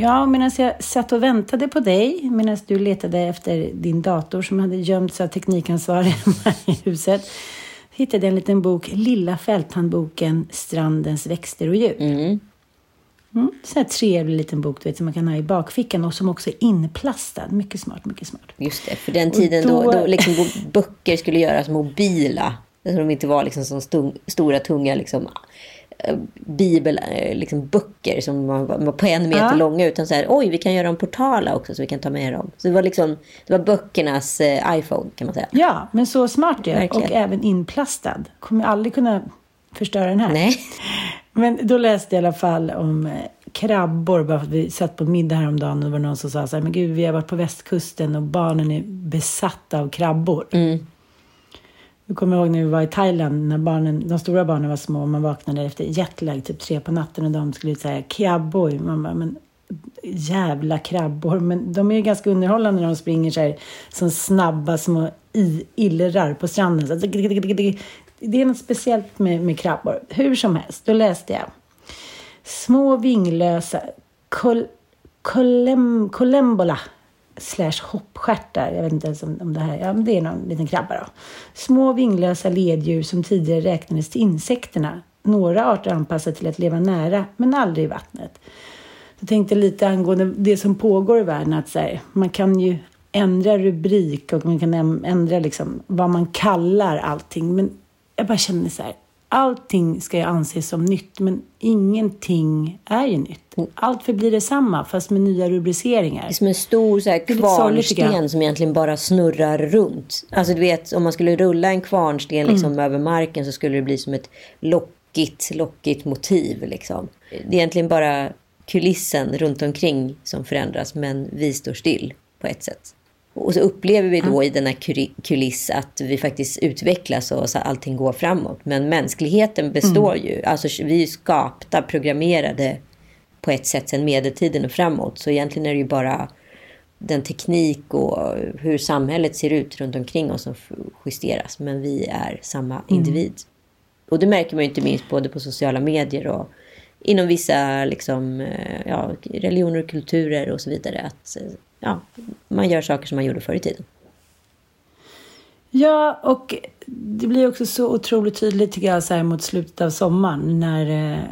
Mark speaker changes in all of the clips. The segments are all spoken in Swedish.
Speaker 1: Ja, medan jag satt och väntade på dig, medan du letade efter din dator som hade gömts av teknikansvarig i huset, hittade jag en liten bok, Lilla fälthandboken Strandens växter och djur.
Speaker 2: Mm.
Speaker 1: Mm, så här trevlig liten bok du vet, som man kan ha i bakfickan och som också är inplastad. Mycket smart, mycket smart.
Speaker 2: Just det, för den tiden då,
Speaker 1: då-
Speaker 2: då liksom böcker skulle göras mobila. Så de inte var liksom som stung, stora, tunga liksom, eh, bibel, eh, liksom böcker som var, på en meter
Speaker 1: Ja.
Speaker 2: långa. Utan så här, oj, vi kan göra dem portala också så vi kan ta med dem. Så det var liksom, det var böckernas eh, iPhone kan man säga.
Speaker 1: Ja, men så smart ju.
Speaker 2: Verkligen.
Speaker 1: Och även inplastad. Kommer aldrig kunna förstöra den här.
Speaker 2: Nej.
Speaker 1: Men då läste jag i alla fall om krabbor. Bara för att vi satt på middag häromdagen och det var någon som sa så här, men gud, vi har varit på västkusten och barnen är besatta av krabbor.
Speaker 2: Mm.
Speaker 1: Jag kommer ihåg när vi var i Thailand, när barnen, de stora barnen var små och man vaknade efter jetlag, typ tre på natten och de skulle säga krabbor. Man bara, men jävla krabbor. Men de är ju ganska underhållande när de springer så här som snabba små i, illrar på stranden. Så, det är något speciellt med, med krabbor. Hur som helst, då läste jag. Små vinglösa kol, kolem, kolembola slash hoppstjärtar. Jag vet inte ens om, om det här ja, men det är någon liten krabba då. Små vinglösa leddjur som tidigare räknades till insekterna. Några arter anpassade till att leva nära, men aldrig i vattnet. Jag tänkte lite angående det som pågår i världen, att så här, man kan ju ändra rubrik och man kan ändra liksom vad man kallar allting. Men jag bara känner så här, allting ska ju anses som nytt, men ingenting är ju nytt. Allt förblir detsamma, fast med nya rubriceringar.
Speaker 2: Det är som en stor så här, kvarnsten som egentligen bara snurrar runt. Alltså du vet, om man skulle rulla en kvarnsten liksom
Speaker 1: Mm.
Speaker 2: över marken så skulle det bli som ett lockigt, lockigt motiv. Liksom. Det är egentligen bara kulissen runt omkring som förändras, men vi står still på ett sätt. Och så upplever vi då i denna kuliss att vi faktiskt utvecklas och så allting går framåt. Men mänskligheten består ju. Alltså vi är skapta, programmerade på ett sätt sedan medeltiden och framåt. Så egentligen är det ju bara den teknik och hur samhället ser ut runt omkring oss som justeras. Men vi är samma individ. Och det märker man ju inte minst både på sociala medier och inom vissa liksom, eh, ja, religioner och kulturer och så vidare. Att eh, ja, man gör saker som man gjorde förr i tiden.
Speaker 1: Ja, och det blir också så otroligt tydligt tycker jag så här mot slutet av sommaren när eh,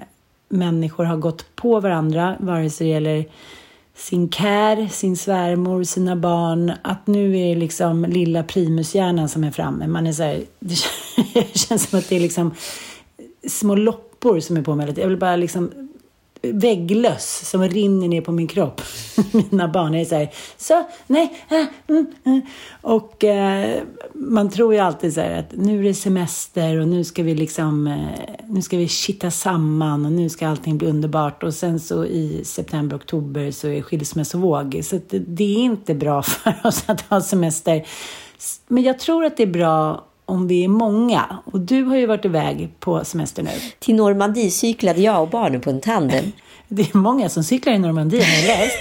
Speaker 1: människor har gått på varandra, vare sig det gäller sin kär, sin svärmor, sina barn, att nu är det liksom lilla primushjärnan som är framme. Man är så här, det känns som att det är liksom små loppor som är på mig. Jag vill bara liksom vägglöss som rinner ner på min kropp. Mina barn är så här, så, nej, äh, mm. Och eh, man tror ju alltid så här att nu är det semester och nu ska vi liksom, eh, nu ska vi kitta samman och nu ska allting bli underbart. Och sen så i september, oktober så är skilsmässovåg. Så det, det är inte bra för oss att ha semester. Men jag tror att det är bra om vi är många. Och du har ju varit iväg på semester nu.
Speaker 2: Till Normandie cyklade jag och barnen på en tandem.
Speaker 1: Det är många som cyklar i Normandie har jag läst.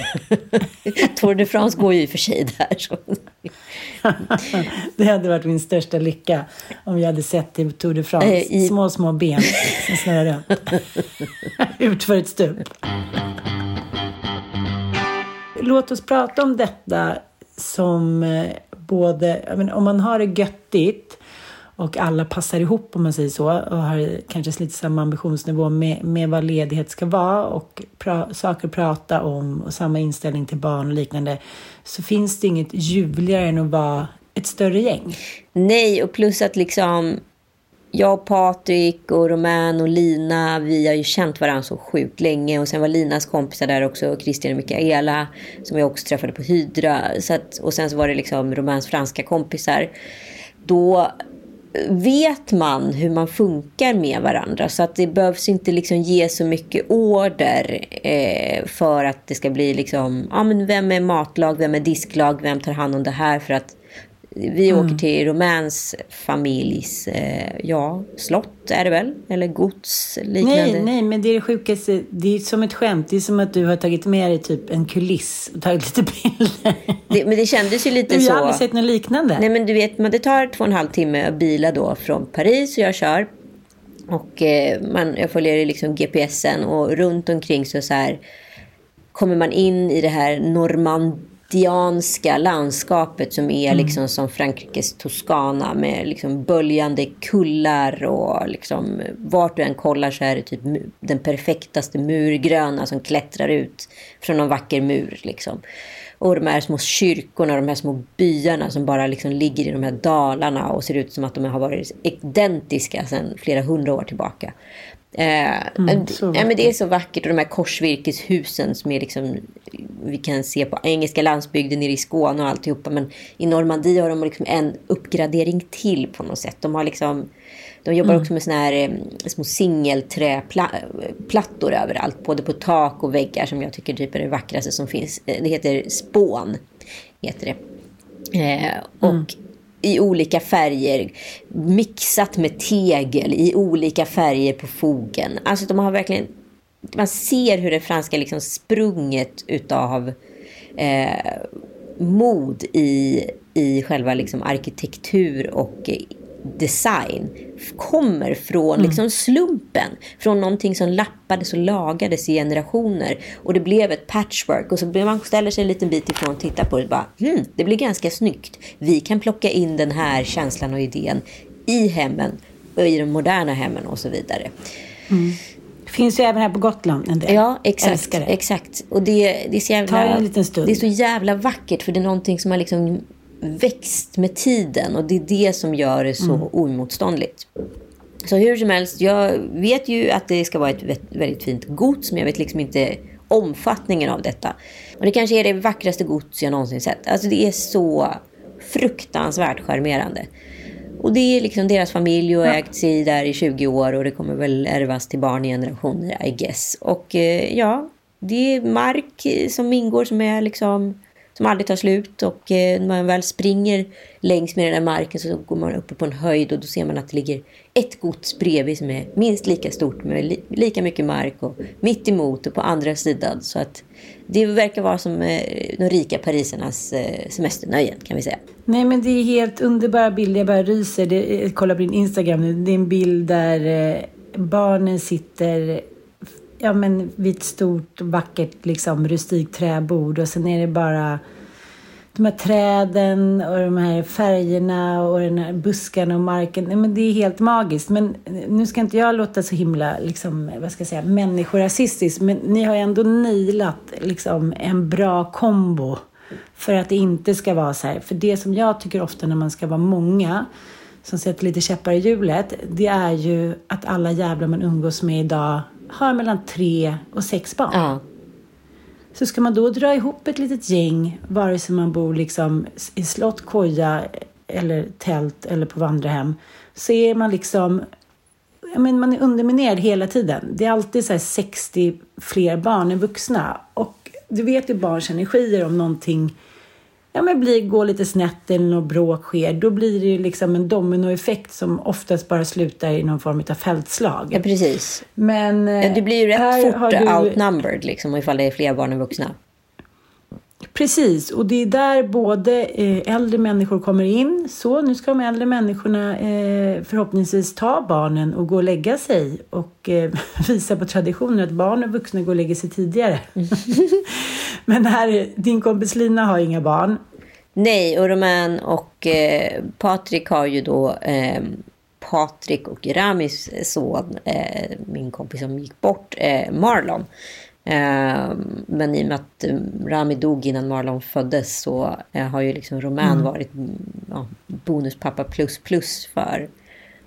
Speaker 2: Tour de France går ju i och för sig där. Så.
Speaker 1: det hade varit min största lycka om jag hade sett det på Tour de France.
Speaker 2: Eh, i-
Speaker 1: Små, små ben som snurrar runt. Utför ett stup. Låt oss prata om detta som eh, både, menar, om man har det göttigt och alla passar ihop om man säger så och har kanske lite samma ambitionsnivå med, med vad ledighet ska vara och pra, saker att prata om och samma inställning till barn och liknande så finns det inget ljuvligare än att vara ett större gäng.
Speaker 2: Nej, och plus att liksom jag och Patrik och Roman och Lina, vi har ju känt varandra så sjukt länge. Och sen var Linas kompisar där också, Christian och Mikaela, som jag också träffade på Hydra. Så att, och sen så var det liksom Romans franska kompisar. Då vet man hur man funkar med varandra. Så att det behövs inte liksom ge så mycket order eh, för att det ska bli liksom, ja men vem är matlag, vem är disklag, vem tar hand om det här? För att vi åker till Romäns familjs, eh, ja, slott är det väl? Eller gods liknande.
Speaker 1: Nej, nej, men det är det sjukaste. Det är som ett skämt. Det är som att du har tagit med dig typ en kuliss och tagit lite bilder.
Speaker 2: Det, men det kändes ju lite så.
Speaker 1: har aldrig sett något liknande.
Speaker 2: Nej men du vet, det tar två och en halv timme att bila då från Paris och jag kör. Och eh, man, jag följer liksom GPSen och runt omkring så, så här kommer man in i det här normandianska landskapet som är liksom som Frankrikes Toscana med liksom böljande kullar och liksom vart du än kollar så är det typ den perfektaste murgröna som klättrar ut från någon vacker mur liksom. Och de här små kyrkorna, de här små byarna som bara liksom ligger i de här dalarna och ser ut som att de har varit identiska sedan flera hundra år tillbaka. Eh,
Speaker 1: Mm,
Speaker 2: ja, men det är så vackert och de här korsvirkeshusen som är liksom, vi kan se på engelska landsbygden nere i Skåne och alltihopa. Men i Normandie har de liksom en uppgradering till på något sätt. De har liksom de jobbar också med såna här eh, små singelträplattor överallt. Både på tak och väggar som jag tycker typ är det vackraste som finns. Eh, Det heter spån. Heter det. Eh, och i olika färger. Mixat med tegel i olika färger på fogen. Alltså de har verkligen... Man ser hur det franska liksom sprunget utav eh, mod i, i själva liksom arkitektur och eh, design kommer från liksom slumpen. Från någonting som lappades och lagades i generationer. Och det blev ett patchwork. Och så blir man ställer sig en liten bit ifrån och tittar på det och bara, hmm, det blir ganska snyggt. Vi kan plocka in den här känslan och idén i hemmen och i de moderna hemmen och så vidare.
Speaker 1: Finns ju även här på Gotland en del.
Speaker 2: Ja, exakt. Exakt. Och det, det, är så jävla, det är så jävla vackert för det är någonting som har liksom växt med tiden och det är det som gör det så
Speaker 1: Mm.
Speaker 2: oemotståndligt. Så hur som helst, jag vet ju att det ska vara ett vä- väldigt fint gods men jag vet liksom inte omfattningen av detta. Och det kanske är det vackraste gods jag någonsin sett. Alltså det är så fruktansvärt charmerande. Och det är liksom deras familj och ägt sig där i 20 år och det kommer väl ärvas till barn i generationer, I guess. Och eh, ja, det är mark som ingår som är liksom som aldrig tar slut och eh, när man väl springer längs med den där marken så går man uppe på en höjd och då ser man att det ligger ett gods bredvid som är minst lika stort med li lika mycket mark och mitt emot och på andra sidan. Så att det verkar vara som eh, de rika parisernas eh, semesternöjen kan vi säga.
Speaker 1: Nej, men det är helt underbara bilder. Jag bara ryser. Det, eh, på din Instagram nu. Det är en bild där eh, barnen sitter ja, men vid ett stort, vackert, liksom, rustikt träbord. Och sen är det bara de här träden och de här färgerna och den här buskarna och marken. Nej, men det är helt magiskt. Men nu ska inte jag låta så himla, liksom, vad ska jag säga, människorasistisk. Men ni har ju ändå nailat liksom, en bra kombo. För att det inte ska vara så här. För det som jag tycker ofta när man ska vara många som sätter lite käppar i hjulet. Det är ju att alla jävlar man umgås med idag har mellan tre och sex barn.
Speaker 2: Ja,
Speaker 1: Så ska man då dra ihop ett litet gäng, vare sig man bor liksom i slott, koja eller tält eller på vandrarhem, så är man liksom men man är underminerad hela tiden. Det är alltid så här 60 fler barn än vuxna. Och du vet ju barns energier om någonting ja, men blir, går lite snett eller något bråk sker. Då blir det ju liksom en dominoeffekt som oftast bara slutar i någon form av fältslag.
Speaker 2: ja precis.
Speaker 1: Men, eh,
Speaker 2: Ja, du blir ju rätt
Speaker 1: här
Speaker 2: fort
Speaker 1: du-
Speaker 2: outnumbered liksom, ifall det är fler barn än vuxna.
Speaker 1: Precis, och det är där både eh, äldre människor kommer in. Så, nu ska de äldre människorna eh, förhoppningsvis ta barnen och gå och lägga sig och eh, visa på traditionen att barn och vuxna går och lägger sig tidigare. Men här, din kompis Lina har inga barn.
Speaker 2: Nej, och Roman och eh, Patrik har ju då eh, Patrik och Ramis son, eh, min kompis som gick bort, eh, Marlon. Eh, men i och med att eh, Rami dog innan Marlon föddes så eh, har ju liksom Roman mm. varit ja, bonuspappa plus plus för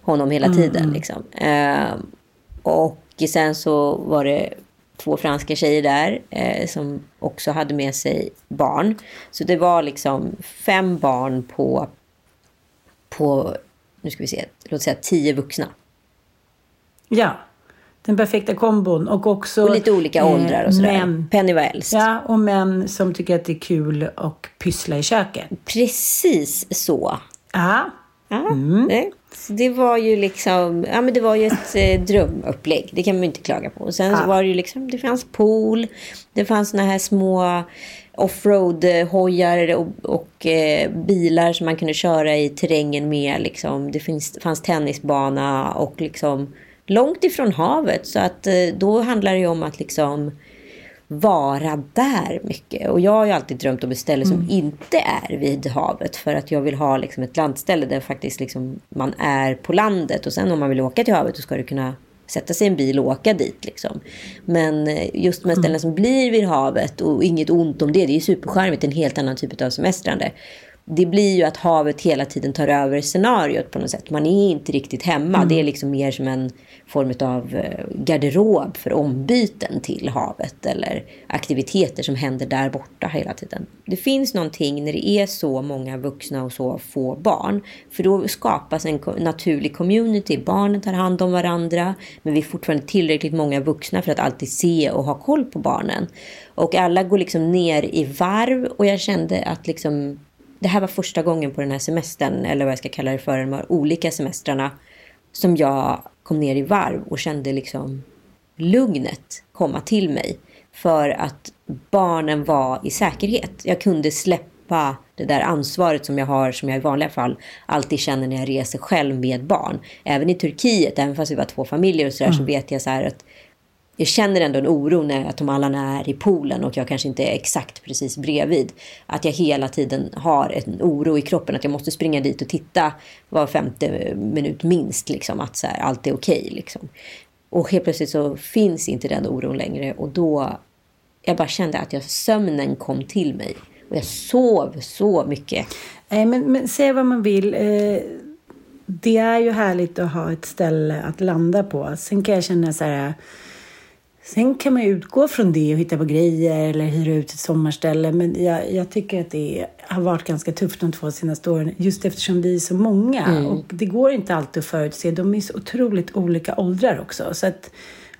Speaker 2: honom hela mm, tiden. Mm. Liksom. och sen så var det två franska tjejer där eh, som också hade med sig barn. Så det var liksom fem barn på, på nu ska vi se, låt säga tio vuxna.
Speaker 1: Ja, den perfekta kombon. Och också
Speaker 2: och lite olika eh, åldrar och sådär. Män, Penny var äldst.
Speaker 1: Ja, och män som tycker att det är kul att pyssla i köket.
Speaker 2: Precis så.
Speaker 1: Ja.
Speaker 2: Ja, mm. Det var ju liksom, ja men det var ju ett eh, drömupplägg. Det kan man ju inte klaga på. Och sen ja. var det ju liksom, det fanns pool. Det fanns såna här små offroad-hojar och, och eh, bilar som man kunde köra i terrängen med. Liksom. Det finns, fanns tennisbana och liksom långt ifrån havet. Så att eh, då handlar det om att liksom vara där mycket. Och jag har ju alltid drömt om ett ställe som mm. inte är vid havet. För att jag vill ha liksom ett landställe där faktiskt liksom man är på landet. Och sen om man vill åka till havet så ska du kunna sätta sig i en bil och åka dit. Liksom. Men eh, just de här ställena mm. som blir vid havet och inget ont om det. Det är ju superskärmigt, en helt annan typ av semestrande det blir ju att havet hela tiden tar över scenariot på något sätt. Man är inte riktigt hemma. Mm. Det är liksom mer som en form av eh, garderob för ombyten till havet eller aktiviteter som händer där borta hela tiden. Det finns någonting när det är så många vuxna och så få barn. För då skapas en naturlig community. Barnen tar hand om varandra men vi är fortfarande tillräckligt många vuxna för att alltid se och ha koll på barnen. Och alla går liksom ner i varv och jag kände att liksom det här var första gången på den här semestern, eller vad jag ska kalla det för, de här olika semestrarna, som jag kom ner i varv och kände liksom lugnet komma till mig. För att barnen var i säkerhet. Jag kunde släppa det där ansvaret som jag har, som jag i vanliga fall alltid känner när jag reser själv med barn. Även i Turkiet, även fast vi var två familjer och sådär, mm. så vet jag så här att jag känner ändå en oro när att de alla är i poolen och jag kanske inte är exakt precis bredvid. Att jag hela tiden har en oro i kroppen att jag måste springa dit och titta var femte minut minst. Liksom, att så här, allt är okej. Okay, liksom. Och helt plötsligt så finns inte den oron längre och då jag bara kände att jag, sömnen kom till mig. Och jag sov så mycket.
Speaker 1: Nej, men, men säg vad man vill. Eh, det är ju härligt att ha ett ställe att landa på. Sen kan jag känna så här Sen kan man utgå från det och hitta på grejer eller hyra ut ett sommarställe. Men jag, jag tycker att det har varit ganska tufft de två senaste åren. Just eftersom vi är så många. Mm. Och det går inte alltid att förutse. De är så otroligt olika åldrar också. Så att,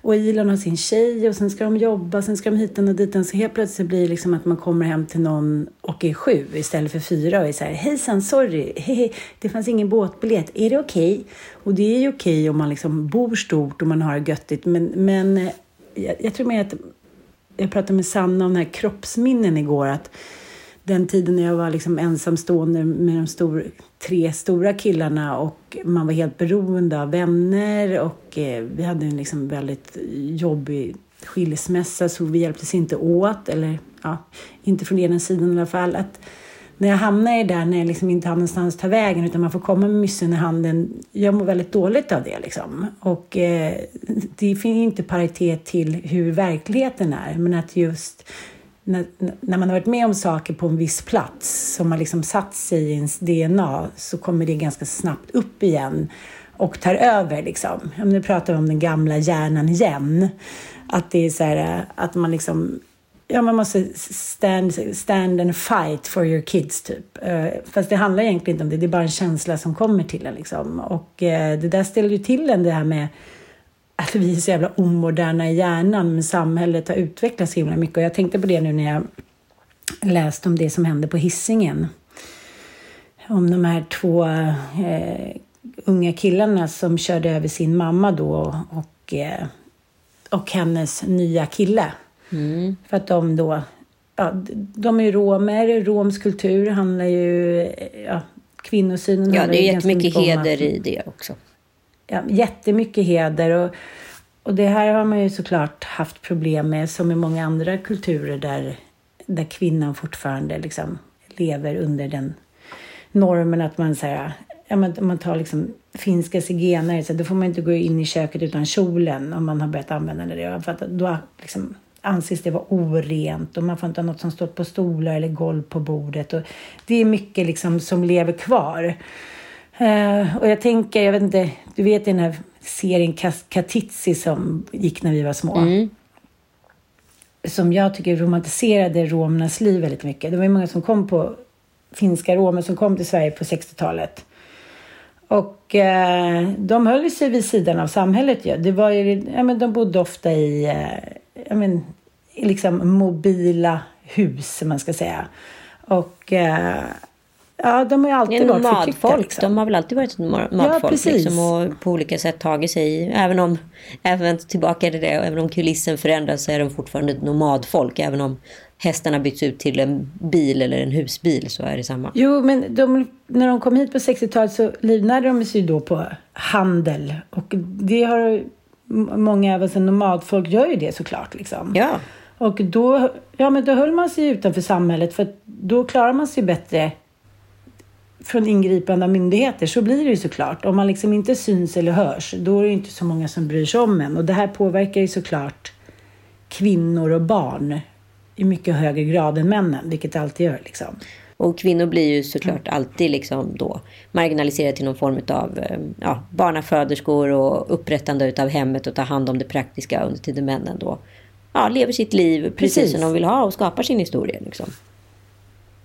Speaker 1: och Ilon har sin tjej och sen ska de jobba, sen ska de hit och dit. Så helt plötsligt blir det liksom att man kommer hem till någon och är sju istället för fyra och är så här, hejsan, sorry, hehe, det fanns ingen båtbiljett, är det okej? Okay? Och det är ju okej okay om man liksom bor stort och man har det göttigt, men, men jag, jag tror mer att jag pratade med Sanna om den här kroppsminnen igår. Att den tiden när jag var liksom ensamstående med de stor, tre stora killarna och man var helt beroende av vänner och eh, vi hade en liksom väldigt jobbig skilsmässa så vi hjälptes inte åt, eller ja, inte från ena sidan i alla fall. Att, när jag hamnar i det där när jag liksom inte har någonstans att ta vägen utan man får komma med myssen i handen. Jag mår väldigt dåligt av det liksom. Och eh, det finns inte paritet till hur verkligheten är. Men att just när, när, man har varit med om saker på en viss plats som har liksom satt sig i ens DNA så kommer det ganska snabbt upp igen och tar över. Liksom. Nu pratar vi om den gamla hjärnan igen. Att det är så här, eh, att man liksom ja, man måste stand, stand and fight for your kids typ. Uh, fast det handlar egentligen inte om det, det är bara en känsla som kommer till en liksom. Och uh, det där ställer ju till en det här med att vi är så jävla omoderna i hjärnan, men samhället har utvecklats så himla mycket. Och jag tänkte på det nu när jag läste om det som hände på hissingen Om de här två uh, unga killarna som körde över sin mamma då och, och hennes nya kille. Mm. För att de då ja, de är ju romer. Romsk kultur handlar ju... Ja, kvinnosynen
Speaker 2: Ja, det är jättemycket heder i det också.
Speaker 1: ja, jättemycket heder. Och, och det här har man ju såklart haft problem med som i många andra kulturer där, där kvinnan fortfarande liksom lever under den normen att man säger Ja, men om man tar liksom finska zigenare, så då får man inte gå in i köket utan kjolen om man har börjat använda det. För att då liksom anses det vara orent och man får inte ha något som står på stolar eller golv på bordet. Och det är mycket liksom som lever kvar. Eh, och jag tänker, jag vet inte, du vet den här serien Katitzi som gick när vi var små. Som jag tycker romantiserade romernas liv väldigt mycket. Det var ju många som kom på, finska romer som kom till Sverige på 60-talet. Och eh, de höll sig vid sidan av samhället ju. Det var ju, ja, men de bodde ofta i, eh, ja, men, liksom mobila hus, man ska säga. Och eh, ja, de har ju alltid varit förtryckta. Liksom.
Speaker 2: De har väl alltid varit ett nomadfolk.
Speaker 1: precis.
Speaker 2: liksom, och på olika sätt tagit sig, även om, även tillbaka till det, även om kulissen förändras så är de fortfarande ett nomadfolk. Även om hästarna byts ut till en bil eller en husbil så är det samma.
Speaker 1: Jo, men de, när de kom hit på 60-talet så livnärde de sig ju då på handel. Och det har många, alltså nomadfolk gör ju det såklart. Liksom.
Speaker 2: Ja,
Speaker 1: Och då, ja, men då höll man sig utanför samhället för då klarar man sig bättre från ingripande av myndigheter. Så blir det ju såklart. Om man liksom inte syns eller hörs, då är det ju inte så många som bryr sig om en. Och det här påverkar ju såklart kvinnor och barn i mycket högre grad än männen, vilket det alltid gör. Liksom.
Speaker 2: Och kvinnor blir ju såklart alltid liksom då marginaliserade till någon form av eh, ja, barnaföderskor och upprättande av hemmet och ta hand om det praktiska under tiden männen då ja, lever sitt liv precis,
Speaker 1: Precis.
Speaker 2: som de vill ha och skapar sin historia. Liksom.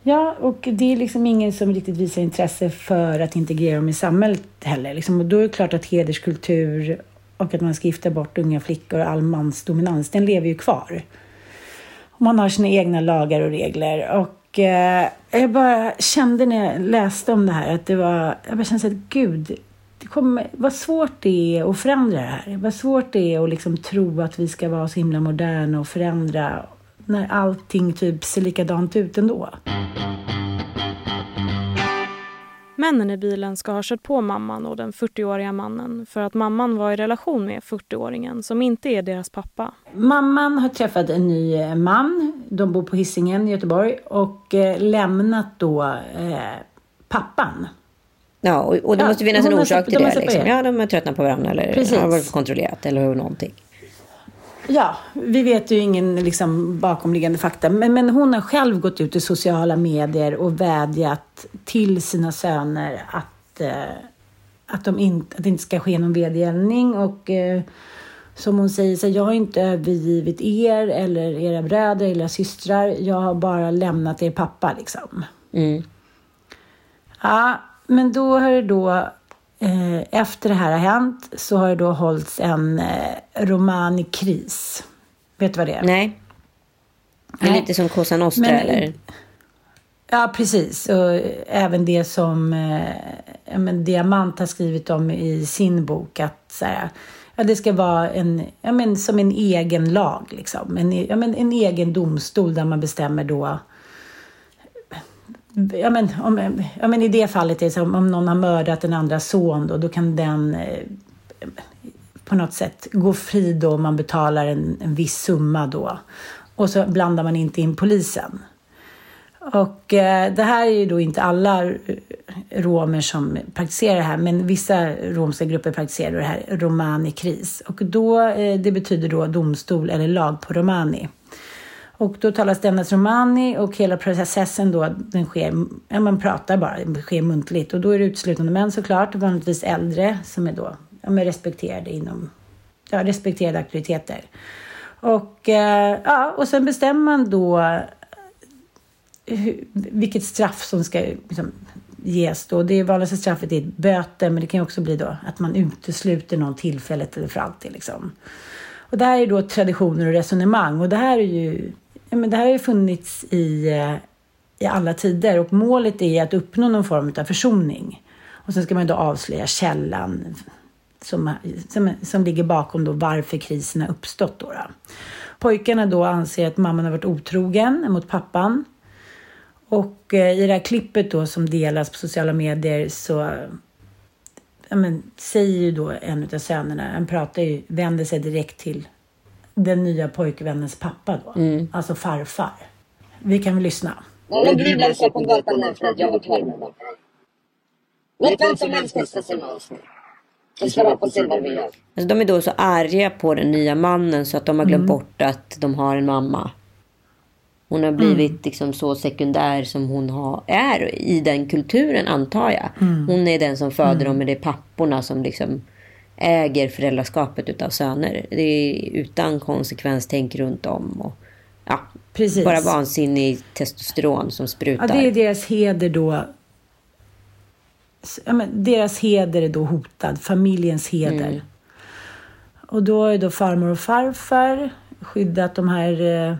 Speaker 1: Ja, och det är liksom ingen som riktigt visar intresse för att integrera dem i samhället heller. Liksom, och då är det klart att hederskultur och att man ska gifta bort unga flickor och all mansdominans, den lever ju kvar. Och man har sina egna lagar och regler. Och eh, jag bara kände när jag läste om det här att det var, jag bara kände att gud, det kommer, vad svårt det är att förändra det här. Vad svårt det är att liksom tro att vi ska vara så himla moderna och förändra när allting typ ser likadant ut ändå.
Speaker 3: Männen i bilen ska ha kört på mamman och den 40-åriga mannen för att mamman var i relation med 40-åringen som inte är deras pappa.
Speaker 1: Mamman har träffat en ny eh, man. De bor på Hisingen i Göteborg och eh, lämnat då eh, pappan.
Speaker 2: Ja, och, och det
Speaker 1: Ja,
Speaker 2: måste finnas en orsak till
Speaker 1: de
Speaker 2: det. Liksom. Ja, de har tröttnat på varandra eller
Speaker 1: Precis.
Speaker 2: har varit kontrollerat eller någonting.
Speaker 1: Ja, vi vet ju ingen liksom, bakomliggande fakta. Men, men hon har själv gått ut i sociala medier och vädjat till sina söner att, eh, att, de inte, att det inte ska ske någon vedergällning. Och eh, som hon säger, så jag har inte övergivit er eller era bröder eller era systrar. Jag har bara lämnat er pappa liksom.
Speaker 2: Mm.
Speaker 1: Ja, men då har det då, efter det här har hänt, så har det då hållits en eh, romanikris. Vet du vad det är?
Speaker 2: Nej. Det är
Speaker 1: Nej.
Speaker 2: lite som Cosa Nostra
Speaker 1: Men-
Speaker 2: eller?
Speaker 1: Ja, precis. Och även det som eh, men Diamant har skrivit om i sin bok. Att så här, ja, det ska vara en, ja, men, som en egen lag. Liksom. En, ja, men, en egen domstol där man bestämmer då Ja men, om, ja men i det fallet är det som om någon har mördat den andra son då, då kan den eh, på något sätt gå fri då om man betalar en, en viss summa då. Och så blandar man inte in polisen. Och eh, det här är ju då inte alla romer som praktiserar det här, men vissa romska grupper praktiserar det här romani-kris. Och då, eh, det betyder då domstol eller lag på romani. Och då talas det endast romani och hela processen då, den sker, ja man pratar bara, det sker muntligt. Och då är det uteslutande män såklart, vanligtvis äldre som är då, ja men respekterade inom, ja respekterade auktoriteter. Och, eh, ja, och sen bestämmer man då hur, vilket straff som ska liksom, ges då. Det vanligaste straffet är böter, men det kan ju också bli då att man utesluter någon tillfället eller för alltid. Liksom. Och det här är då traditioner och resonemang och det här är ju, men det här har ju funnits i, eh, i alla tider och målet är att uppnå någon form av försoning. Och sen ska man ju då avslöja källan som, som, som ligger bakom då varför krisen har uppstått. Då, då. Pojkarna då anser att mamman har varit otrogen mot pappan. Och eh, i det här klippet då som delas på sociala medier så ja, men, säger ju då en av sönerna, han pratar ju, vänder sig direkt till den nya pojkvännens pappa då, alltså farfar. Vi kan väl lyssna.
Speaker 4: De dribblade sig på gatan efter att jag var klar med dem. Vet vem som helst kan sig med oss nu. Det ska vara på Silvermyra.
Speaker 2: Alltså, de är då så arga på den nya mannen så att de har glömt bort att de har en mamma. Hon har blivit liksom så sekundär som hon har, är i den kulturen antar jag. Hon är den som föder dem men det är papporna som liksom äger föräldraskapet utav söner. Det är utan konsekvenstänk runt om. Och, ja,
Speaker 1: Precis.
Speaker 2: Bara vansinnig testosteron som
Speaker 1: Ja,
Speaker 2: sprutar.
Speaker 1: det är deras heder då. Ja, men deras heder är då hotad, familjens heder. Och då är då farmor och farfar skyddat de här eh,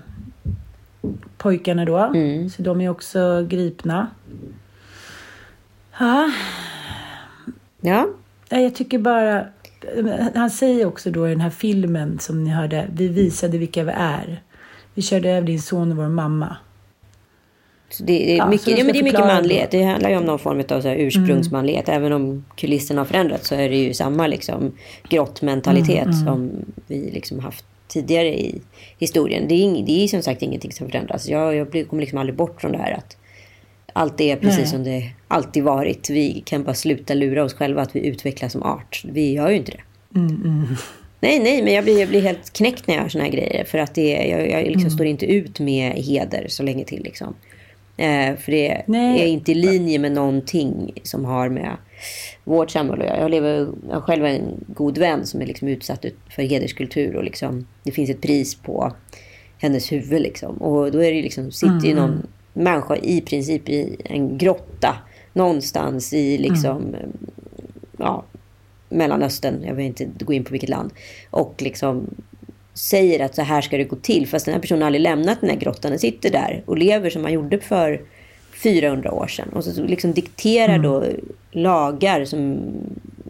Speaker 1: pojkarna då. Så de är också gripna. Ja,
Speaker 2: Ja,
Speaker 1: Ja, Jag tycker bara... Han säger också då i den här filmen som ni hörde, vi visade vilka vi är. Vi körde över din son och vår mamma.
Speaker 2: Så det, är
Speaker 1: Ja,
Speaker 2: mycket, ja, men det är mycket manlighet.
Speaker 1: Mm.
Speaker 2: Det handlar ju om någon form av så här ursprungsmanlighet. Även om kulisserna har förändrats så är det ju samma liksom, grottmentalitet
Speaker 1: Mm,
Speaker 2: som vi liksom haft tidigare i historien. Det är, ing, det är som sagt ingenting som förändras. Jag, jag kommer liksom aldrig bort från det här att allt är precis
Speaker 1: Nej.
Speaker 2: som det alltid varit. Vi kan bara sluta lura oss själva att vi utvecklas som art. Vi gör ju inte det.
Speaker 1: Mm,
Speaker 2: Nej, nej, men jag blir, jag blir helt knäckt när jag gör såna här grejer. För att det, jag, jag liksom
Speaker 1: Mm.
Speaker 2: står inte ut med heder så länge till. Liksom. Eh, för det
Speaker 1: Nej.
Speaker 2: är inte i linje med någonting som har med vårt samhälle göra. Jag, lever, jag har själv en god vän som är liksom utsatt ut- för hederskultur. Och liksom, det finns ett pris på hennes huvud. Liksom. Och då är det liksom, sitter ju någon människa i princip i en grotta. Någonstans i liksom, ja, Mellanöstern, jag vill inte gå in på vilket land. Och liksom säger att så här ska det gå till. Fast den här personen har aldrig lämnat den här grottan. Den sitter där och lever som man gjorde för 400 år sedan. Och så liksom dikterar då lagar som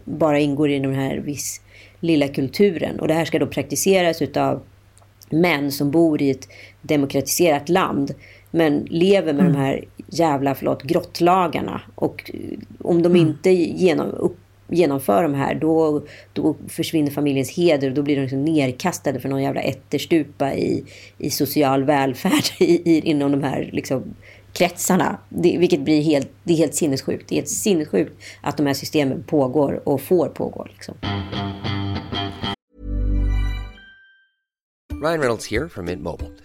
Speaker 2: bara ingår i den här viss lilla kulturen. Och det här ska då praktiseras utav män som bor i ett demokratiserat land men lever med de här jävla förlåt, grottlagarna. Och eh, om de inte genom, upp, genomför de här då, då försvinner familjens heder och då blir de liksom nerkastade för någon jävla ätterstupa i, i social välfärd i, i, inom de här liksom, kretsarna. Det, vilket blir helt, det är helt sinnessjukt. Det är helt sinnessjukt att de här systemen pågår och får pågå. Liksom.
Speaker 5: Ryan Reynolds here from Mint Mobile.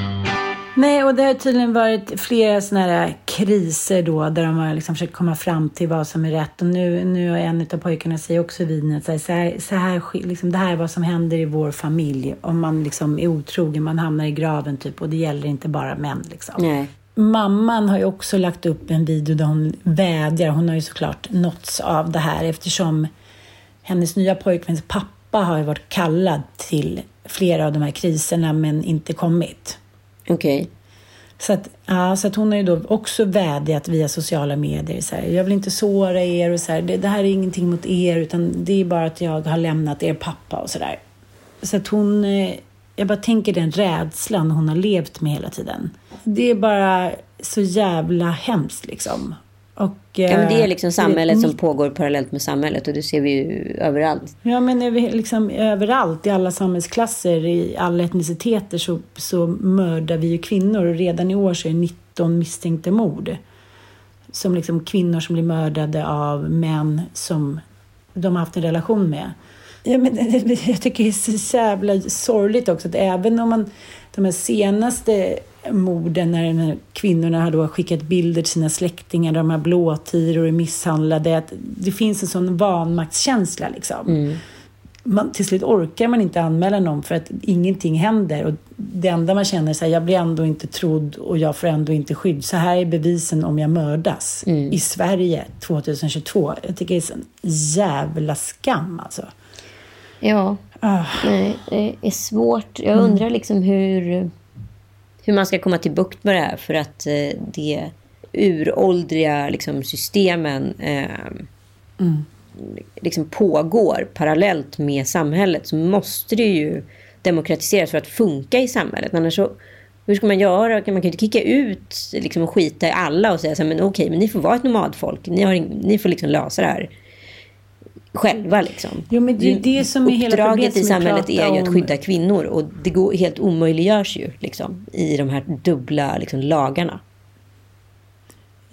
Speaker 1: Nej, och det har tydligen varit flera sådana här kriser då där de har liksom försökt komma fram till vad som är rätt. Och nu, nu har en av pojkarna säger också vid att så här, så här, så här, liksom, det här är vad som händer i vår familj. Om man liksom är otrogen, man hamnar i graven typ. Och det gäller inte bara män liksom.
Speaker 2: Nej.
Speaker 1: Mamman har ju också lagt upp en video där hon vädjar. Hon har ju såklart nåtts av det här eftersom hennes nya pojkväns pappa har ju varit kallad till flera av de här kriserna men inte kommit.
Speaker 2: Okej.
Speaker 1: Så att, ja, så att hon har ju då också vädjat via sociala medier. Så här, jag vill inte såra er och så här, det, det här är ingenting mot er utan det är bara att jag har lämnat er pappa och sådär. Så att hon, eh, jag bara tänker den rädslan hon har levt med hela tiden. Det är bara så jävla hemskt liksom. Och,
Speaker 2: Ja, men det är
Speaker 1: eh,
Speaker 2: liksom samhället som
Speaker 1: mitt-
Speaker 2: pågår parallellt med samhället och det ser vi ju överallt.
Speaker 1: Ja, men över, liksom, överallt, i alla samhällsklasser, i alla etniciteter så, så mördar vi ju kvinnor. Och redan i år så är det 19 misstänkta mord. Som liksom kvinnor som blir mördade av män som de har haft en relation med. Ja, men, jag tycker det är så jävla sorgligt också att även om man de här senaste morden när här kvinnorna har skickat bilder till sina släktingar, de har blåtiror och är misshandlade, att det finns en sån vanmaktskänsla liksom. Man, till slut orkar man inte anmäla någon för att ingenting händer och det enda man känner är här, jag blir ändå inte trodd och jag får ändå inte skydd. Så här är bevisen om jag mördas i Sverige 2022. Jag tycker det är en jävla skam alltså.
Speaker 2: Ja, nej, det är svårt. Jag undrar liksom hur, hur man ska komma till bukt med det här för att eh, det uråldriga liksom, systemen eh, liksom pågår parallellt med samhället så måste det ju demokratiseras för att funka i samhället. Annars så, hur ska man göra? Man kan ju inte kicka ut liksom, och skita i alla och säga så här, men okej, men ni får vara ett nomadfolk. Ni, har, ni får liksom lösa det här själva. Liksom.
Speaker 1: Jo, men det är det som är hela
Speaker 2: Uppdraget i samhället är ju att skydda kvinnor och det går, helt omöjliggörs ju liksom, i de här dubbla liksom, lagarna.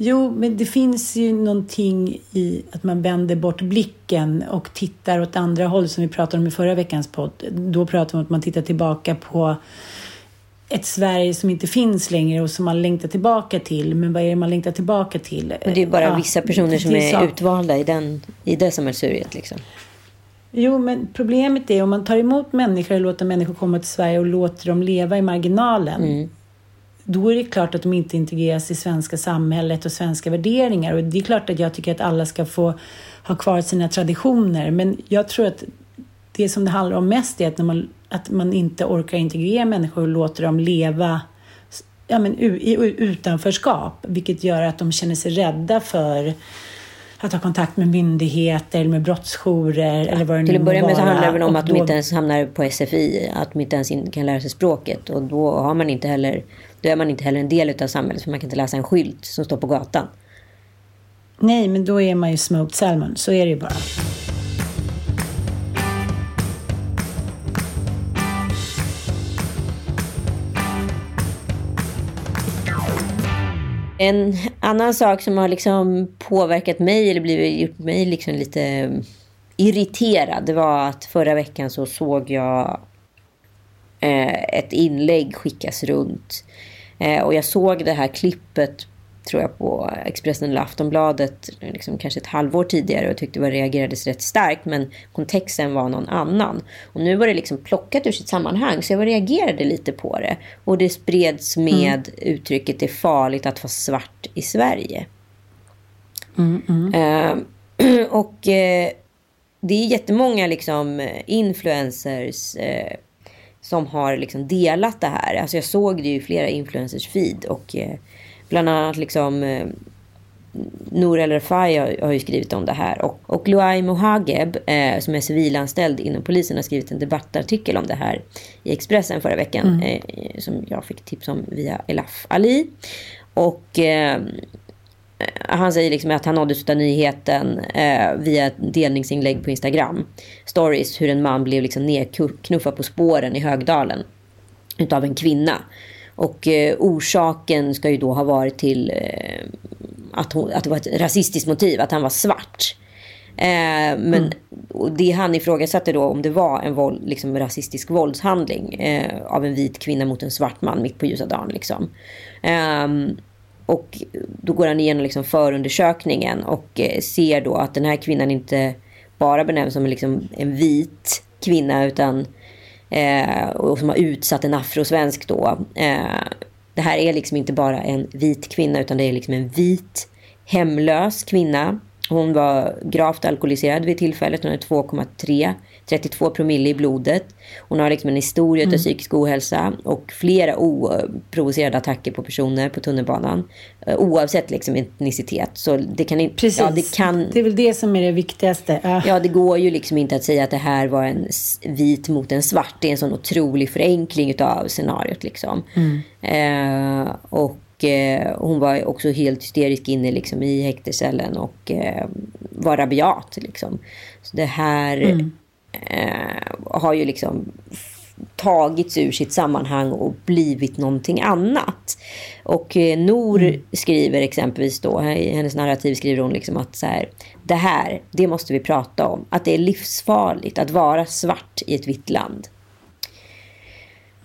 Speaker 1: Jo, men det finns ju någonting i att man vänder bort blicken och tittar åt andra håll som vi pratade om i förra veckans podd. Då pratade vi om att man tittar tillbaka på ett Sverige som inte finns längre och som man längtar tillbaka till. Men vad är det man längtar tillbaka till?
Speaker 2: Och det är bara
Speaker 1: Ja,
Speaker 2: vissa personer som är
Speaker 1: sak-
Speaker 2: utvalda i, den, i det sammelsuriet. Liksom.
Speaker 1: Jo, men problemet är om man tar emot människor och låter människor komma till Sverige och låter dem leva i marginalen. Då är det klart att de inte integreras i svenska samhället och svenska värderingar. Och det är klart att jag tycker att alla ska få ha kvar sina traditioner. Men jag tror att det som det handlar om mest är att, när man, att man inte orkar integrera människor och låter dem leva ja, men, i utanförskap. Vilket gör att de känner sig rädda för att ha kontakt med myndigheter eller med brottsjourer eller vad det
Speaker 2: Till
Speaker 1: nu
Speaker 2: att
Speaker 1: må
Speaker 2: börja med så handlar det om att de
Speaker 1: då-
Speaker 2: inte ens hamnar på SFI, att de inte ens kan lära sig språket. Och då, har man inte heller, då är man inte heller en del av samhället, för man kan inte läsa en skylt som står på gatan.
Speaker 1: Nej, men då är man ju smoked salmon. Så är det ju bara.
Speaker 2: En annan sak som har liksom påverkat mig eller blivit, gjort mig liksom lite irriterad det var att förra veckan så såg jag eh, ett inlägg skickas runt. Eh, och jag såg det här klippet tror jag på Expressen eller Aftonbladet liksom kanske ett halvår tidigare och tyckte det reagerades rätt starkt men kontexten var någon annan. Och nu var det liksom plockat ur sitt sammanhang så jag reagerade lite på det. Och det spreds med uttrycket det är farligt att vara svart i Sverige. Eh, och eh, det är jättemånga liksom influencers eh, som har liksom delat det här. Alltså jag såg det i flera influencers feed och eh, bland annat liksom eh, Nour El Refai har, har ju skrivit om det här och, och Luai Mohageb eh, som är civilanställd inom polisen har skrivit en debattartikel om det här i Expressen förra veckan eh, som jag fick tips om via Elaf Ali. Och eh, han säger liksom att han nåddes av nyheten eh, via ett delningsinlägg på Instagram. Stories hur en man blev liksom nedknuffad på spåren i Högdalen utav en kvinna. Och eh, orsaken ska ju då ha varit till eh, att, hon, att det var ett rasistiskt motiv, att han var svart. Eh, men och det han ifrågasatte då om det var en våld, liksom, rasistisk våldshandling eh, av en vit kvinna mot en svart man mitt på ljusa dagen. Liksom. Ehm, och då går han igenom liksom förundersökningen och ser då att den här kvinnan inte bara benämns som liksom en vit kvinna utan eh, och som har utsatt en afrosvensk då. Eh, det här är liksom inte bara en vit kvinna utan det är liksom en vit hemlös kvinna. Hon var gravt alkoholiserad vid tillfället. Hon hade 2,3, 32 promille i blodet. Hon har liksom en historia av psykisk ohälsa och flera oprovocerade attacker på personer på tunnelbanan. Eh, Oavsett liksom etnicitet. Så det kan inte...
Speaker 1: Precis.
Speaker 2: Ja, det kan...
Speaker 1: Det är väl det som är det viktigaste. Ja.
Speaker 2: Ja, det går ju liksom inte att säga att det här var en vit mot en svart. Det är en sån otrolig förenkling av scenariot liksom. Eh, och Och eh, hon var också helt hysterisk inne liksom, i häktescellen och eh, var rabiat. Liksom. Så det här mm. Eh, har ju liksom tagits ur sitt sammanhang och blivit någonting annat. Och eh, Nor mm. skriver exempelvis då, i hennes narrativ skriver hon liksom att så här, det här, det måste vi prata om. Att det är livsfarligt att vara svart i ett vitt land.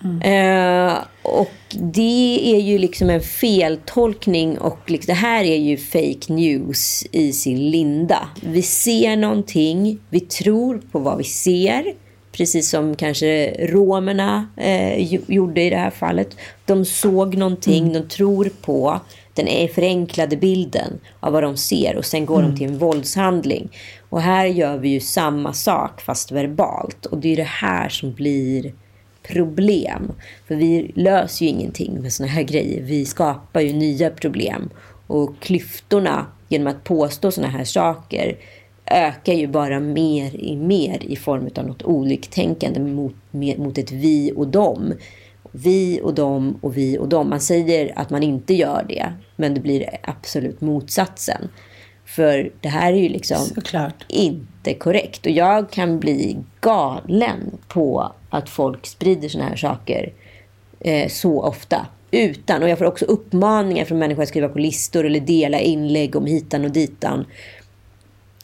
Speaker 2: Mm. Uh, och det är ju liksom en feltolkning och liksom, det här är ju fake news i sin linda. Vi ser någonting, vi tror på vad vi ser. Precis som kanske romerna eh, gjorde i det här fallet. De såg någonting, mm. de tror på den är förenklade bilden av vad de ser och sen går mm. de till en våldshandling. Och här gör vi ju samma sak fast verbalt. Och det är det här som blir problem. För vi löser ju ingenting med såna här grejer. Vi skapar ju nya problem. Och klyftorna genom att påstå såna här saker ökar ju bara mer i mer i form av något oliktänkande mot, mot ett vi och dem. Vi och dem och vi och dem. Man säger att man inte gör det, men det blir absolut motsatsen. För det här är ju liksom
Speaker 1: Såklart.
Speaker 2: inte korrekt. Och jag kan bli galen på att folk sprider såna här saker eh, så ofta. Utan, och jag får också uppmaningar från människor att skriva på listor eller dela inlägg om hitan och ditan.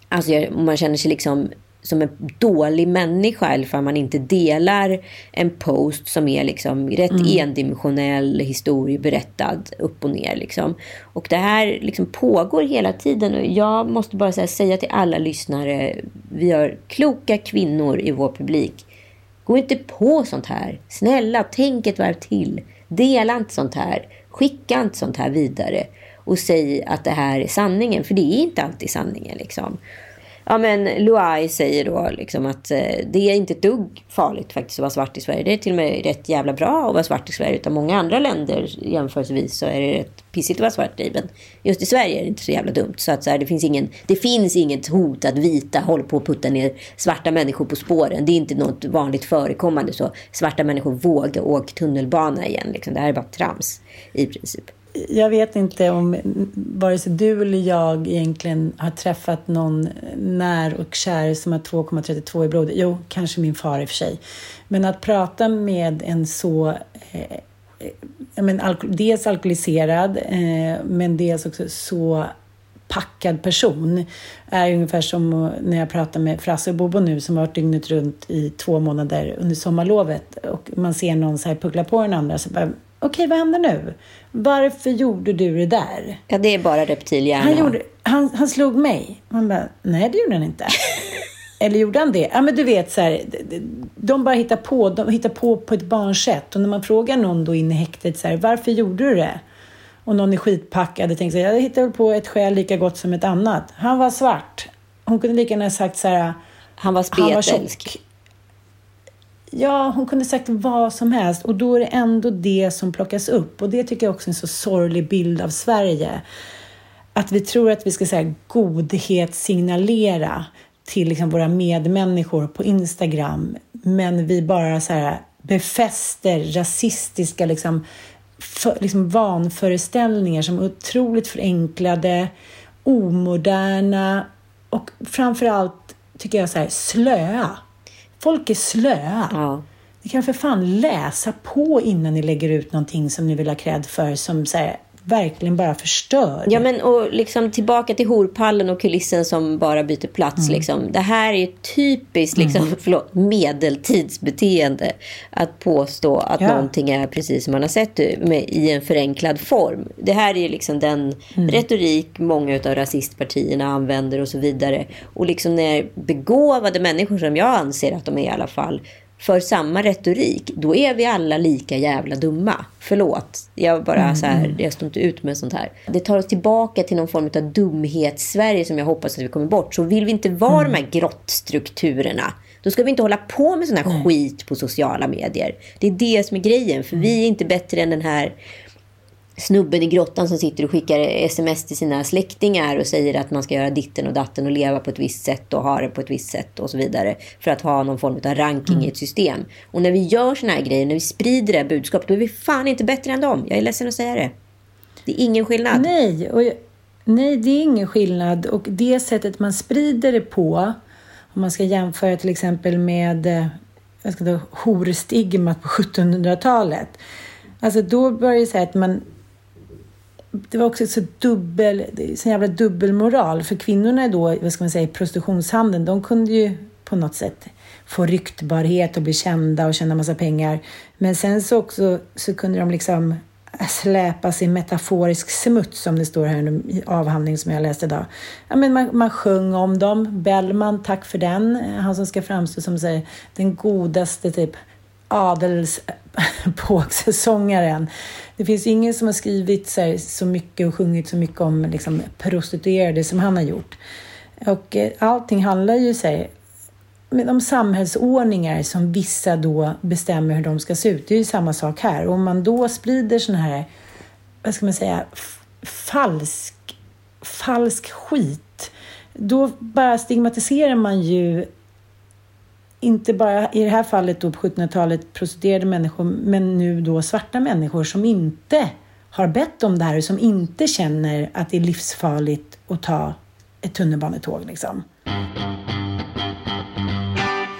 Speaker 2: Alltså man känner sig liksom som en dålig människa eller för man inte delar en post som är liksom rätt mm. endimensionell historieberättad upp och ner. Liksom. Och det här liksom pågår hela tiden och jag måste bara säga till alla lyssnare, vi har kloka kvinnor i vår publik. Gå inte på sånt här. Snälla, tänk ett varv till. Dela inte sånt här. Skicka inte sånt här vidare. Och säg att det här är sanningen, för det är inte alltid sanningen. Liksom. Ja, men Luai säger då liksom att eh, det är inte ett dugg farligt faktiskt att vara svart i Sverige. Det är till och med rätt jävla bra att vara svart i Sverige. Utan många andra länder jämförelsevis så är det rätt pissigt att vara svart i. Men just i Sverige är det inte så jävla dumt. Så att så här, det, finns ingen, det finns inget hot att vita håller på att putta ner svarta människor på spåren. Det är inte något vanligt förekommande. Så svarta människor vågar åka tunnelbana igen. Liksom. Det här är bara trams i princip
Speaker 1: jag vet inte om vare sig du eller jag egentligen har träffat någon när och kär som har 2,32 i blodet. Jo, kanske min far i och för sig. Men att prata med en så eh, eh, men, alko dels alkoholiserad, eh, men dels också så packad person är ungefär som när jag pratar med Frasse och Bobo nu som har varit dygnet runt i två månader under sommarlovet och man ser någon så här puckla på den andra så bara okej, vad händer nu? Varför gjorde du det där?
Speaker 2: Ja, det är bara reptilhjärna.
Speaker 1: Han, gjorde, han, han slog mig. Man bara, nej det gjorde han inte. Eller gjorde han det? Ja, men du vet så här, de bara hittar på, de hittar på på ett barnsätt. Och när man frågar någon då inne i häktet så här, varför gjorde du det? Och någon är skitpackad och tänker så här, jag hittar på ett skäl lika gott som ett annat. Han var svart. Hon kunde lika gärna sagt så här,
Speaker 2: han var spetälsk.
Speaker 1: Ja, hon kunde sagt vad som helst och då är det ändå det som plockas upp. Och det tycker jag också är en så sorglig bild av Sverige. Att vi tror att vi ska säga godhet signalera till liksom våra medmänniskor på Instagram, men vi bara så här befäster rasistiska liksom, för, liksom vanföreställningar som är otroligt förenklade, omoderna och framförallt tycker jag så här, slöa. Folk är slöa. Ja. Ni kan för fan läsa på innan ni lägger ut någonting som ni vill ha cred för som så här, verkligen bara förstör.
Speaker 2: Ja, men och liksom tillbaka till horpallen och kulissen som bara byter plats. Mm. Liksom. Det här är typiskt liksom, mm. förlåt, medeltidsbeteende. Att påstå att ja. någonting är precis som man har sett det med, i en förenklad form. Det här är liksom den mm. retorik många av rasistpartierna använder och så vidare. Och liksom när begåvade människor som jag anser att de är i alla fall för samma retorik, då är vi alla lika jävla dumma. Förlåt, jag bara mm. så här, mm. jag står inte ut med sånt här. Det tar oss tillbaka till någon form av dumhets-Sverige som jag hoppas att vi kommer bort. Så vill vi inte vara mm. de här grottstrukturerna, då ska vi inte hålla på med sån här mm. skit på sociala medier. Det är det som är grejen, för vi är inte bättre än den här snubben i grottan som sitter och skickar sms till sina släktingar och säger att man ska göra ditten och datten och leva på ett visst sätt och ha det på ett visst sätt och så vidare för att ha någon form av ranking mm. i ett system. Och när vi gör såna här grejer, när vi sprider det här budskapet, då är vi fan inte bättre än dem. Jag är ledsen att säga det. Det är ingen skillnad.
Speaker 1: Nej, och, nej, det är ingen skillnad. Och det sättet man sprider det på, om man ska jämföra till exempel med eh, jag ska ta, horstigmat på 1700-talet. Alltså då var det här att man det var också så dubbel, så jävla dubbelmoral. För kvinnorna då, vad ska man säga, i prostitutionshandeln, de kunde ju på något sätt få ryktbarhet och bli kända och tjäna massa pengar. Men sen så också så kunde de liksom släpas i metaforisk smuts som det står här i avhandling som jag läste idag. Ja, men man, man sjöng om dem. Bellman, tack för den. Han som ska framstå som säger, den godaste typ adelspåksångaren. Det finns ingen som har skrivit så, här, så mycket och sjungit så mycket om liksom, prostituerade som han har gjort. Och eh, allting handlar ju så här, om samhällsordningar som vissa då bestämmer hur de ska se ut. Det är ju samma sak här. Och om man då sprider sån här, vad ska man säga, falsk, falsk skit, då bara stigmatiserar man ju inte bara i det här fallet då på 1700-talet prostituerade människor, men nu då svarta människor som inte har bett om det här och som inte känner att det är livsfarligt att ta ett tunnelbanetåg. Liksom.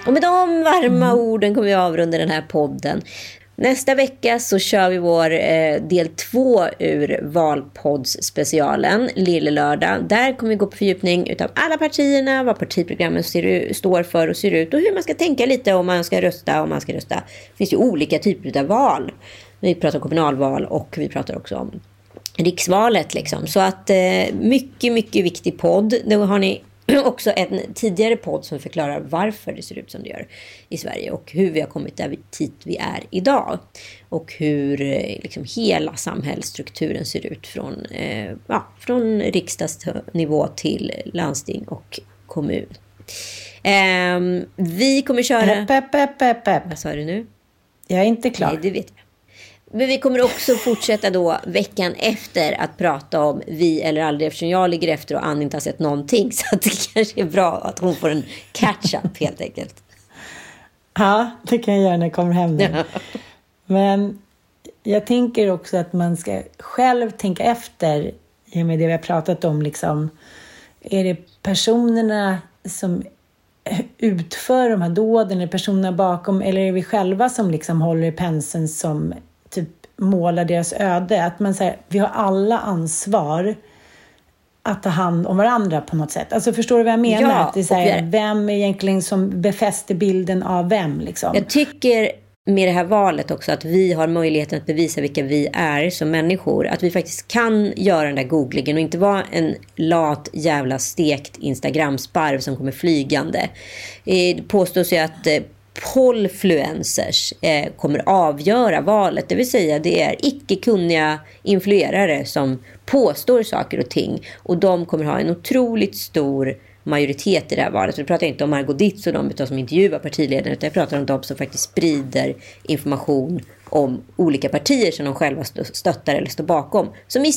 Speaker 2: Och med de varma mm. orden kommer vi avrunda den här podden. Nästa vecka så kör vi vår eh, del två ur valpoddsspecialen, Lille lördag. Där kommer vi gå på fördjupning utav alla partierna, vad partiprogrammen ser, står för och ser ut och hur man ska tänka lite om man ska rösta, om man ska rösta. Det finns ju olika typer av val. Vi pratar om kommunalval och vi pratar också om riksvalet. Liksom. Så att eh, mycket, mycket viktig podd. Det har ni också en tidigare podd som förklarar varför det ser ut som det gör i Sverige och hur vi har kommit dit vi är idag. Och hur eh, liksom hela samhällsstrukturen ser ut från, eh, ja, från riksdagsnivå till landsting och kommun. Eh, vi kommer köra...
Speaker 1: Pepp, pepp, pepp, pepp.
Speaker 2: Vad sa du nu?
Speaker 1: Jag är inte klar.
Speaker 2: Nej, det vet jag. Men vi kommer också fortsätta då veckan efter att prata om vi eller aldrig eftersom jag ligger efter och Ann inte har sett någonting. Så det kanske är bra att hon får en catch-up helt enkelt.
Speaker 1: Ja, det kan jag göra när jag kommer hem nu. Ja. Men jag tänker också att man ska själv tänka efter i och med det vi har pratat om. Liksom, är det personerna som utför de här dåden, är det personerna bakom eller är det vi själva som liksom håller i penseln som målar deras öde. Att man säger, vi har alla ansvar att ta hand om varandra på något sätt. Alltså förstår du vad jag menar? Ja, att det är så här, vem är egentligen som befäster bilden av vem? Liksom?
Speaker 2: Jag tycker med det här valet också att vi har möjligheten att bevisa vilka vi är som människor. Att vi faktiskt kan göra den där googlingen och inte vara en lat jävla stekt Instagram-sparv som kommer flygande. Det påstås ju att eh, polfluencers eh, kommer avgöra valet. Det vill säga det är icke kunniga influerare som påstår saker och ting. Och de kommer ha en otroligt stor majoritet i det här valet. Nu pratar jag inte om Margot Ditz och de som intervjuar partiledaren. Utan jag pratar om de som faktiskt sprider information om olika partier som de själva stöttar eller står bakom. Som i,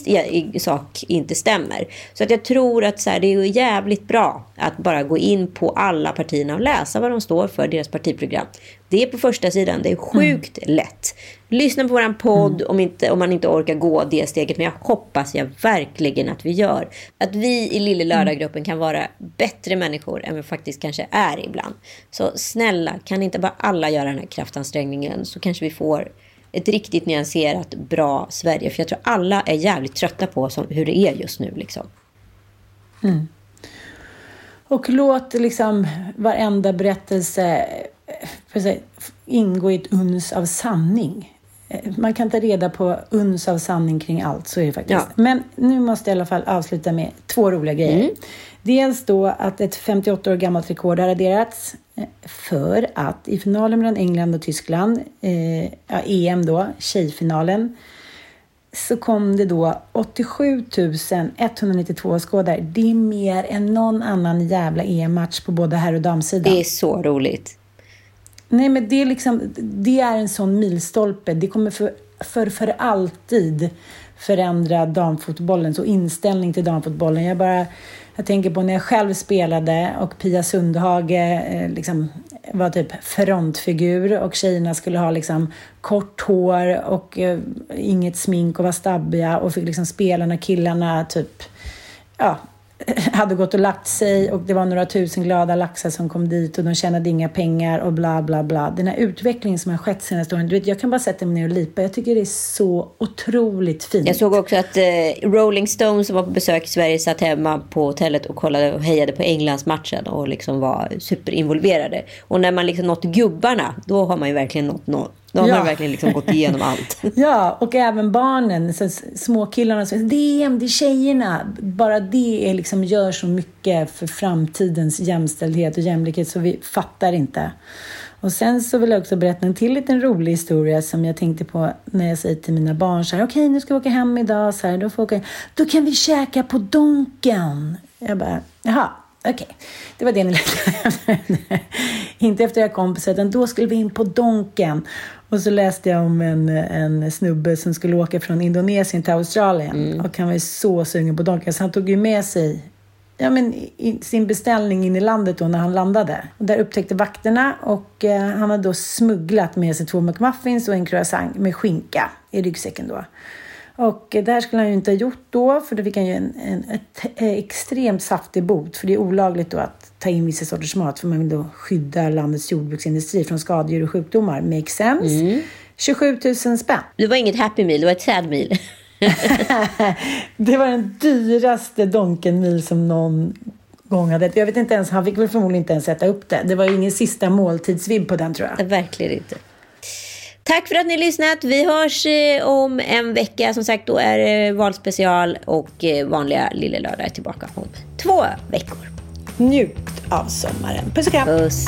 Speaker 2: i sak inte stämmer. Så att jag tror att så här, det är jävligt bra att bara gå in på alla partierna och läsa vad de står för, deras partiprogram. Det är på första sidan, det är sjukt mm. lätt. Lyssna på våran podd mm. om, inte, om man inte orkar gå det steget. Men jag hoppas jag verkligen att vi gör. Att vi i Lille Lördaggruppen kan vara bättre människor än vi faktiskt kanske är ibland. Så snälla, kan inte bara alla göra den här kraftansträngningen så kanske vi får ett riktigt nyanserat, bra Sverige. För jag tror alla är jävligt trötta på som, hur det är just nu. Liksom.
Speaker 1: Mm. Och låt liksom varenda berättelse säga, ingå i ett uns av sanning. Man kan ta reda på uns av sanning kring allt, så är det faktiskt. Ja. Men nu måste jag i alla fall avsluta med två roliga grejer. Mm. Dels då att ett 58 år gammalt rekord har raderats för att i finalen mellan England och Tyskland, eh, ja, EM då, tjejfinalen, så kom det då 87 192 skådare. Det är mer än någon annan jävla EM-match på både herr och damsidan.
Speaker 2: Det är så roligt.
Speaker 1: Nej, men det är liksom, det är en sån milstolpe. Det kommer för, för, för alltid förändra damfotbollen, så inställning till damfotbollen. Jag bara Jag tänker på när jag själv spelade och Pia Sundhage eh, liksom var typ frontfigur och tjejerna skulle ha liksom kort hår och eh, inget smink och var stabbiga och fick liksom spelarna, killarna typ ja, hade gått och lagt sig och det var några tusen glada laxar som kom dit och de tjänade inga pengar och bla bla bla. Den här utvecklingen som har skett senaste åren, du vet, jag kan bara sätta mig ner och lipa. Jag tycker det är så otroligt fint.
Speaker 2: Jag såg också att eh, Rolling Stones som var på besök i Sverige satt hemma på hotellet och kollade och hejade på Englandsmatchen och liksom var superinvolverade. Och när man liksom nått gubbarna, då har man ju verkligen nått, nått då har ja. man verkligen liksom gått igenom allt.
Speaker 1: ja, och även barnen, så småkillarna. Så, DM, det är tjejerna. Bara det är liksom, gör så mycket för framtidens jämställdhet och jämlikhet så vi fattar inte. Och sen så vill jag också berätta en till liten rolig historia som jag tänkte på när jag säger till mina barn så här, okej okay, nu ska vi åka hem idag, så här, då, får åka, då kan vi käka på Donken. Jag bara, jaha, okej. Okay. Det var det ni lät Inte efter jag kom, utan då skulle vi in på Donken. Och så läste jag om en, en snubbe som skulle åka från Indonesien till Australien. Mm. Och han var ju så sugen på Donken, så han tog ju med sig ja, men, sin beställning in i landet då när han landade. Och där upptäckte vakterna och eh, han hade då smugglat med sig två McMuffins och en croissant med skinka i ryggsäcken då. Och det här skulle han ju inte ha gjort då, för då fick han ju en, en ett, eh, extremt saftig bot. För det är olagligt då att ta in vissa sorters mat, för man vill då skydda landets jordbruksindustri från skadedjur och sjukdomar. Make sense? Mm. 27 000 spänn.
Speaker 2: Det var inget happy meal, det var ett sad meal.
Speaker 1: det var den dyraste Donken meal som någon gång hade. Jag vet inte ens, han fick väl förmodligen inte ens sätta upp det. Det var ju ingen sista måltidsvibb på den tror jag.
Speaker 2: Verkligen inte. Tack för att ni har lyssnat. Vi hörs eh, om en vecka. Som sagt, då är det valspecial och eh, vanliga Lille Lördag är tillbaka om två veckor.
Speaker 1: Njut av sommaren. Puss och kram.
Speaker 2: Puss.